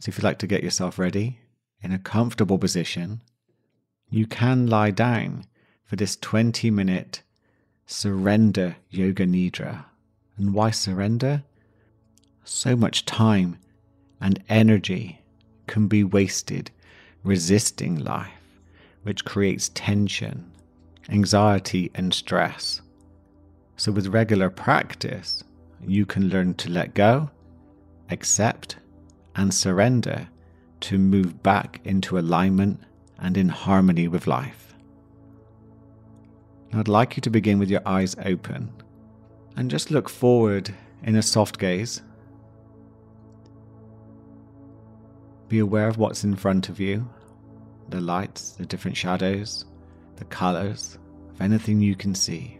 So, if you'd like to get yourself ready in a comfortable position, you can lie down for this 20 minute surrender yoga nidra. And why surrender? So much time and energy can be wasted resisting life, which creates tension, anxiety, and stress. So, with regular practice, you can learn to let go, accept, and surrender to move back into alignment and in harmony with life. I'd like you to begin with your eyes open and just look forward in a soft gaze. Be aware of what's in front of you the lights, the different shadows, the colors, of anything you can see.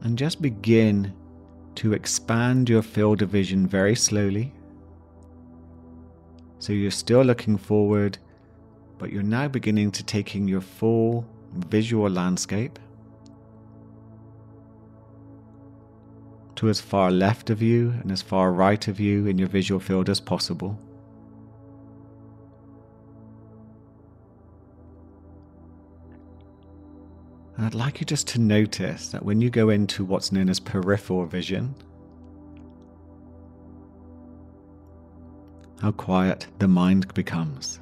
And just begin to expand your field of vision very slowly. So you're still looking forward, but you're now beginning to take in your full visual landscape to as far left of you and as far right of you in your visual field as possible. I'd like you just to notice that when you go into what's known as peripheral vision, how quiet the mind becomes.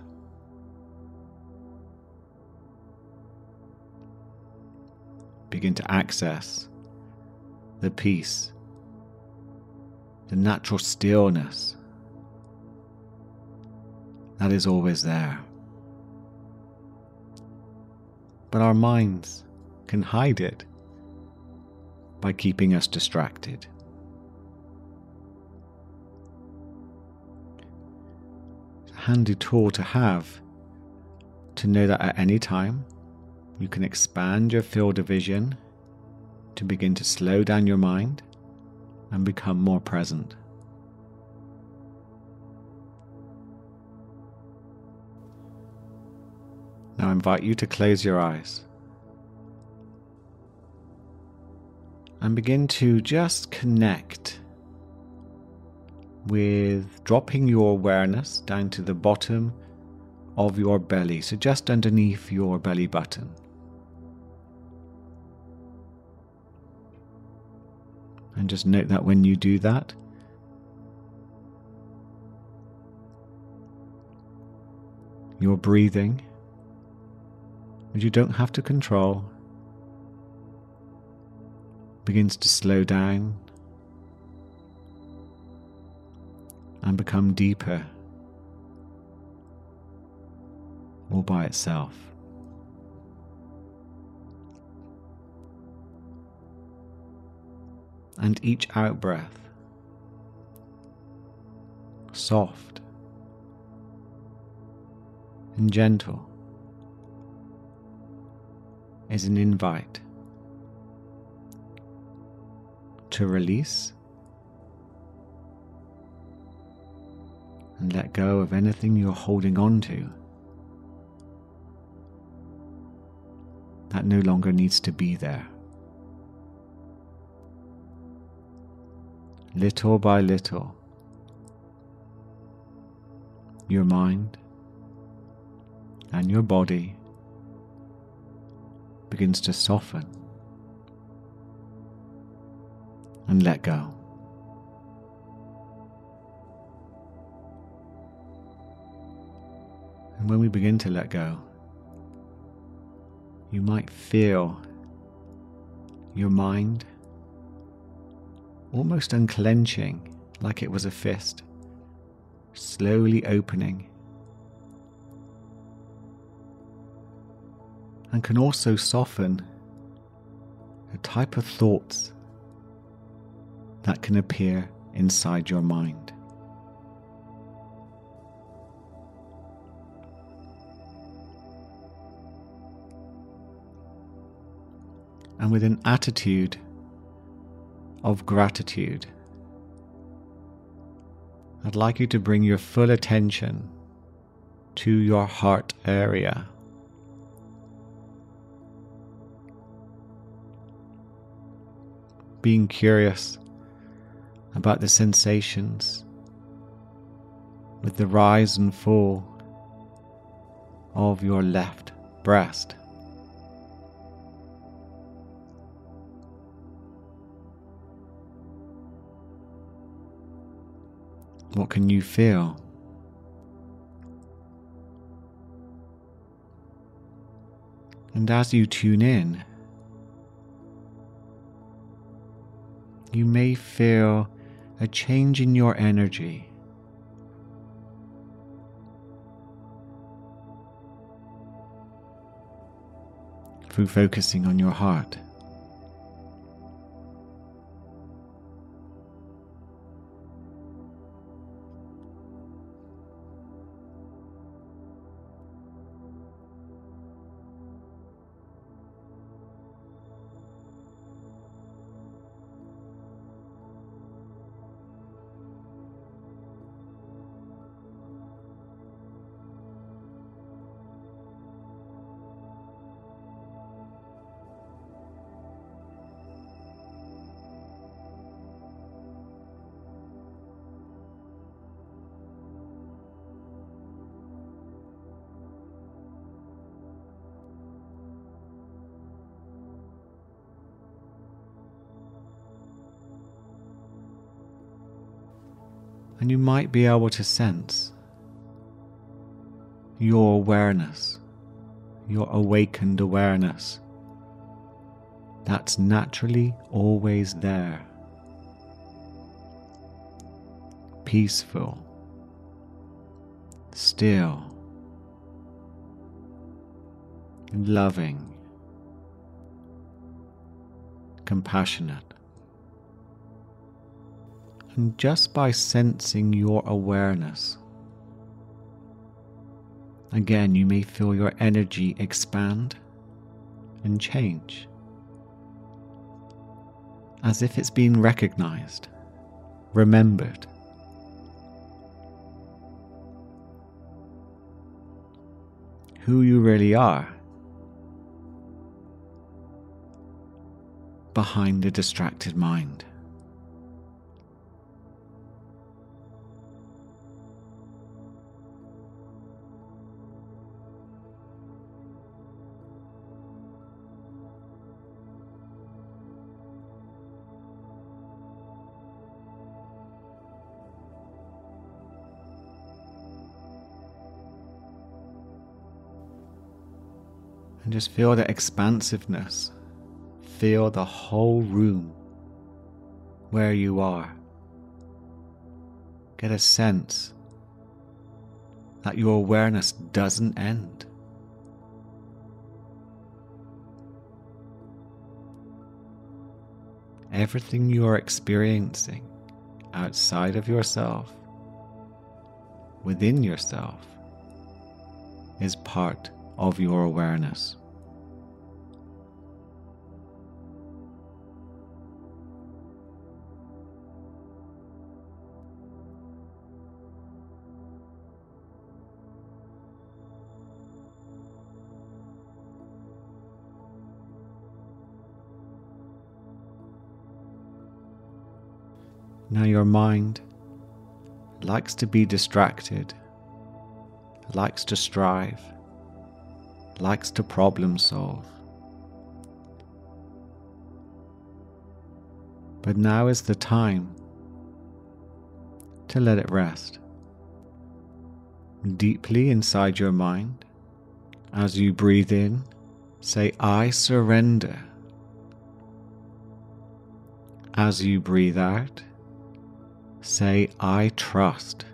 Begin to access the peace, the natural stillness that is always there. But our minds can hide it by keeping us distracted. It's a handy tool to have to know that at any time you can expand your field of vision to begin to slow down your mind and become more present. Now I invite you to close your eyes. And begin to just connect with dropping your awareness down to the bottom of your belly, so just underneath your belly button. And just note that when you do that, you're breathing, and you don't have to control begins to slow down and become deeper all by itself. And each out breath, soft and gentle, is an invite to release and let go of anything you're holding on to that no longer needs to be there. Little by little, your mind and your body begins to soften and let go. And when we begin to let go, you might feel your mind almost unclenching like it was a fist, slowly opening. And can also soften a type of thoughts that can appear inside your mind. And with an attitude of gratitude, I'd like you to bring your full attention to your heart area. Being curious about the sensations with the rise and fall of your left breast. What can you feel? And as you tune in, you may feel a change in your energy. Through focusing on your heart. And you might be able to sense your awareness, your awakened awareness that's naturally always there. Peaceful, still, loving, compassionate. Just by sensing your awareness, again, you may feel your energy expand and change as if it's been recognized, remembered. Who you really are behind the distracted mind. And just feel the expansiveness. Feel the whole room where you are. Get a sense that your awareness doesn't end. Everything you are experiencing outside of yourself, within yourself, is part of your awareness. Now, your mind likes to be distracted, likes to strive, likes to problem solve. But now is the time to let it rest. Deeply inside your mind, as you breathe in, say, I surrender. As you breathe out, say, I trust.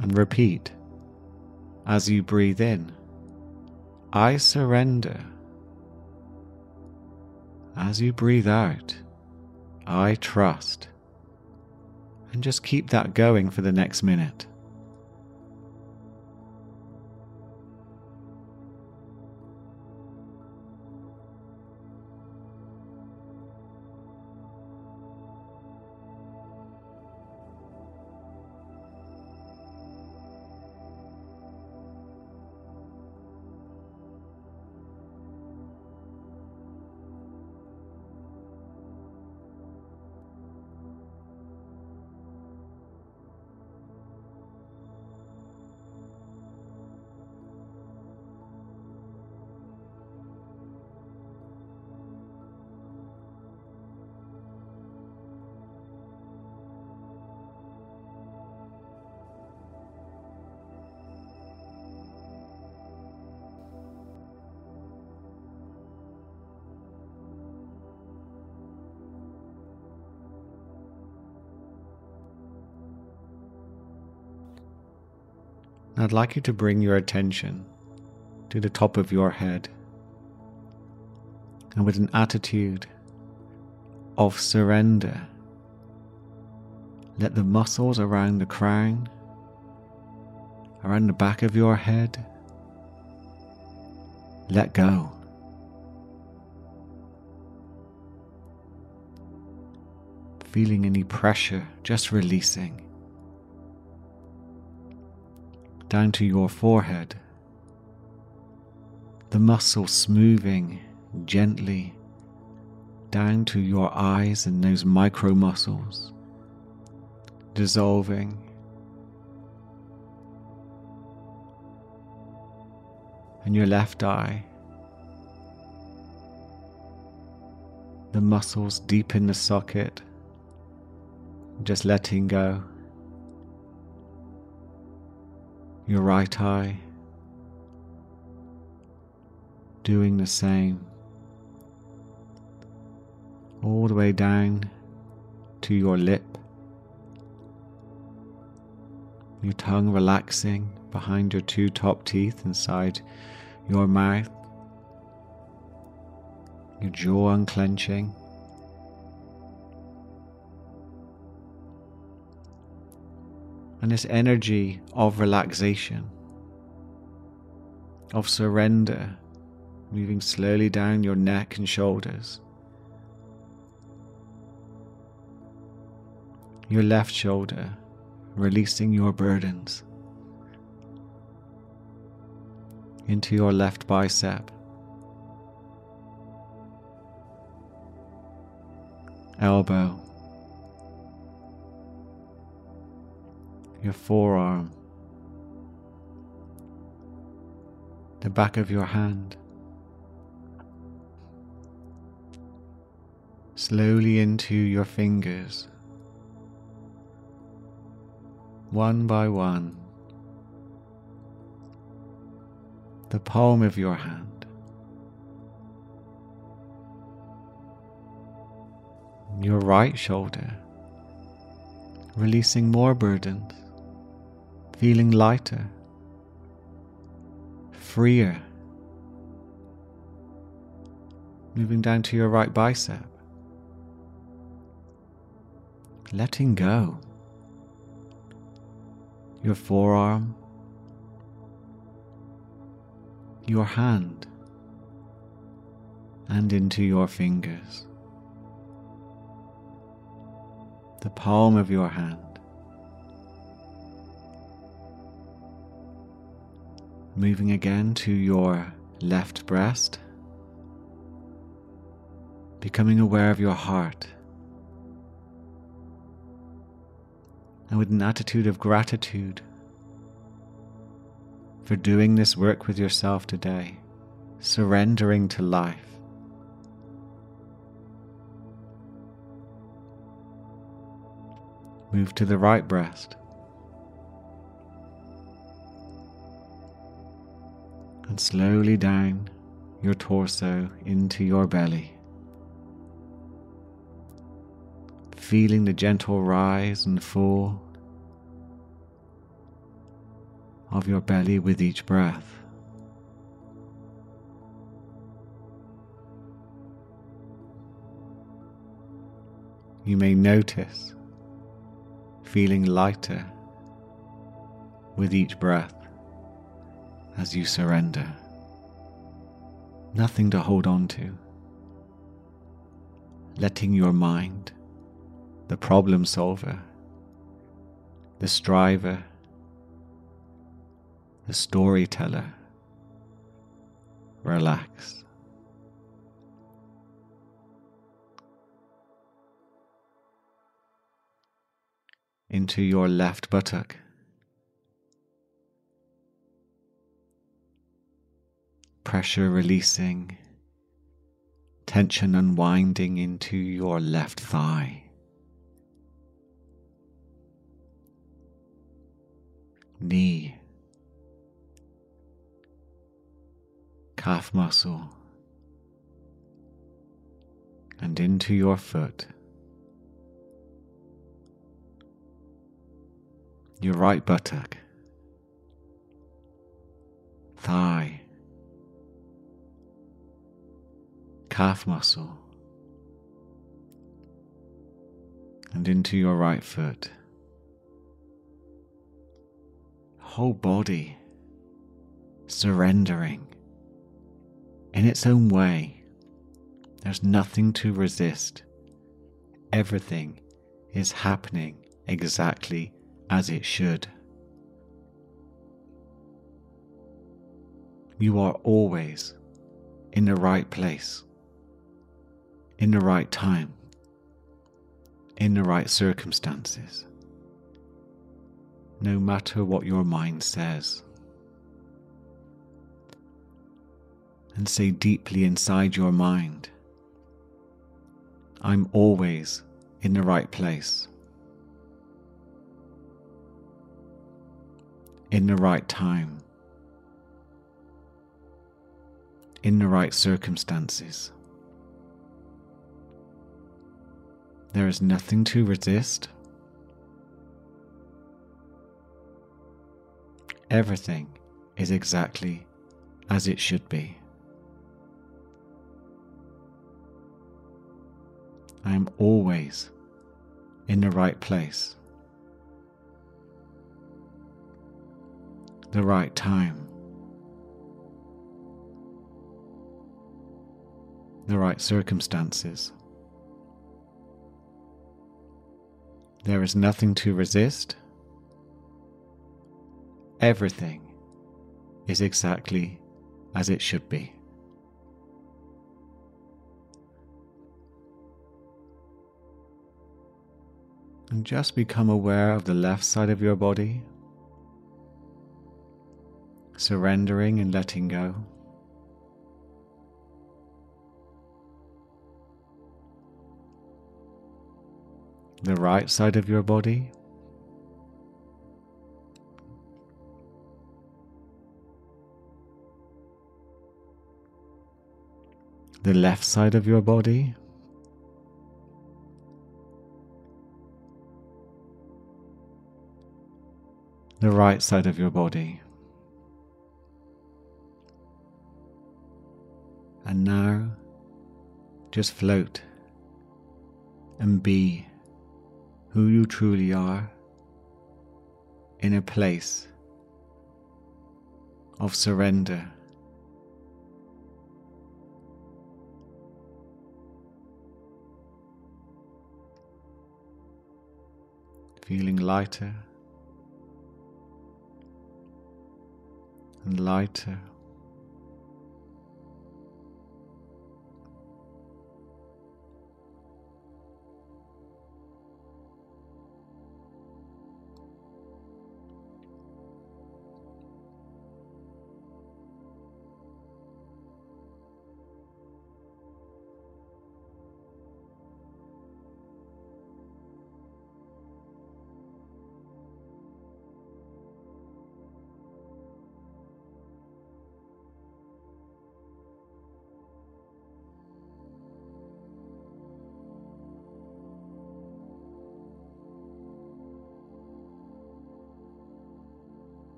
And repeat as you breathe in I surrender. As you breathe out, I trust. And just keep that going for the next minute. I'd like you to bring your attention to the top of your head and with an attitude of surrender, let the muscles around the crown, around the back of your head, let go. Feeling any pressure, just releasing. Down to your forehead, the muscles smoothing gently down to your eyes and those micro muscles, dissolving. And your left eye, the muscles deep in the socket, just letting go. Your right eye, doing the same all the way down to your lip, your tongue relaxing behind your two top teeth inside your mouth, your jaw unclenching. And this energy of relaxation, of surrender, moving slowly down your neck and shoulders. your left shoulder, releasing your burdens into your left bicep, elbow, your forearm, the back of your hand. Slowly into your fingers one by one, the palm of your hand, your right shoulder, releasing more burdens, feeling lighter, freer, moving down to your right bicep, letting go. Your forearm, your hand, and into your fingers, the palm of your hand. Moving again to your left breast, becoming aware of your heart. and with an attitude of gratitude for doing this work with yourself today, surrendering to life. Move to the right breast. Slowly down your torso into your belly. feeling the gentle rise and fall of your belly with each breath. You may notice feeling lighter with each breath as you surrender. Nothing to hold on to. Letting your mind the problem solver, the striver, the storyteller. Relax. Into your left buttock. Pressure releasing, tension unwinding into your left thigh. knee, calf muscle, and into your foot. Your right buttock, thigh, calf muscle, and into your right foot. Whole body surrendering in its own way. There's nothing to resist. Everything is happening exactly as it should. You are always in the right place, in the right time, in the right circumstances, no matter what your mind says. And say deeply inside your mind, I'm always in the right place. in the right time, in the right circumstances. There is nothing to resist. Everything is exactly as it should be. I am always in the right place. the right time, the right circumstances. There is nothing to resist. Everything is exactly as it should be. And just become aware of the left side of your body surrendering and letting go. The right side of your body. The left side of your body. The right side of your body. And now just float and be who you truly are in a place of surrender. Feeling lighter and lighter.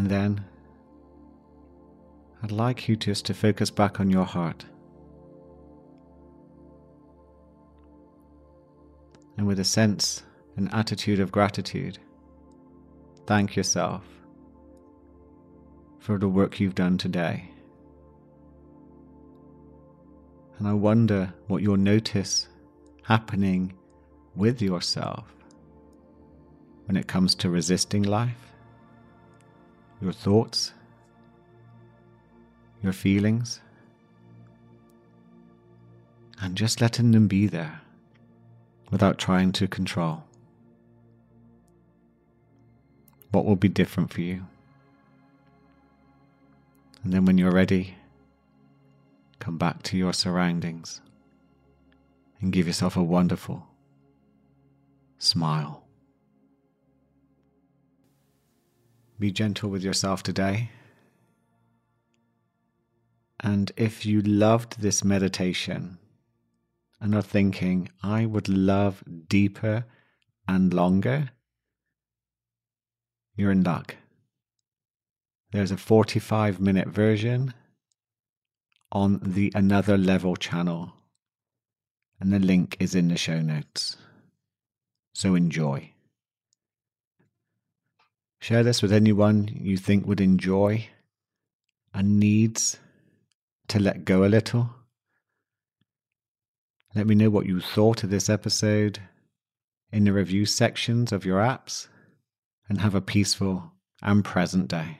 And then I'd like you just to focus back on your heart. And with a sense and attitude of gratitude, thank yourself for the work you've done today. And I wonder what you'll notice happening with yourself when it comes to resisting life your thoughts, your feelings, and just letting them be there without trying to control. What will be different for you? And then when you're ready, come back to your surroundings and give yourself a wonderful smile. Be gentle with yourself today. And if you loved this meditation and are thinking, I would love deeper and longer, you're in luck. There's a 45 minute version on the Another Level channel, and the link is in the show notes. So enjoy. Share this with anyone you think would enjoy and needs to let go a little. Let me know what you thought of this episode in the review sections of your apps and have a peaceful and present day.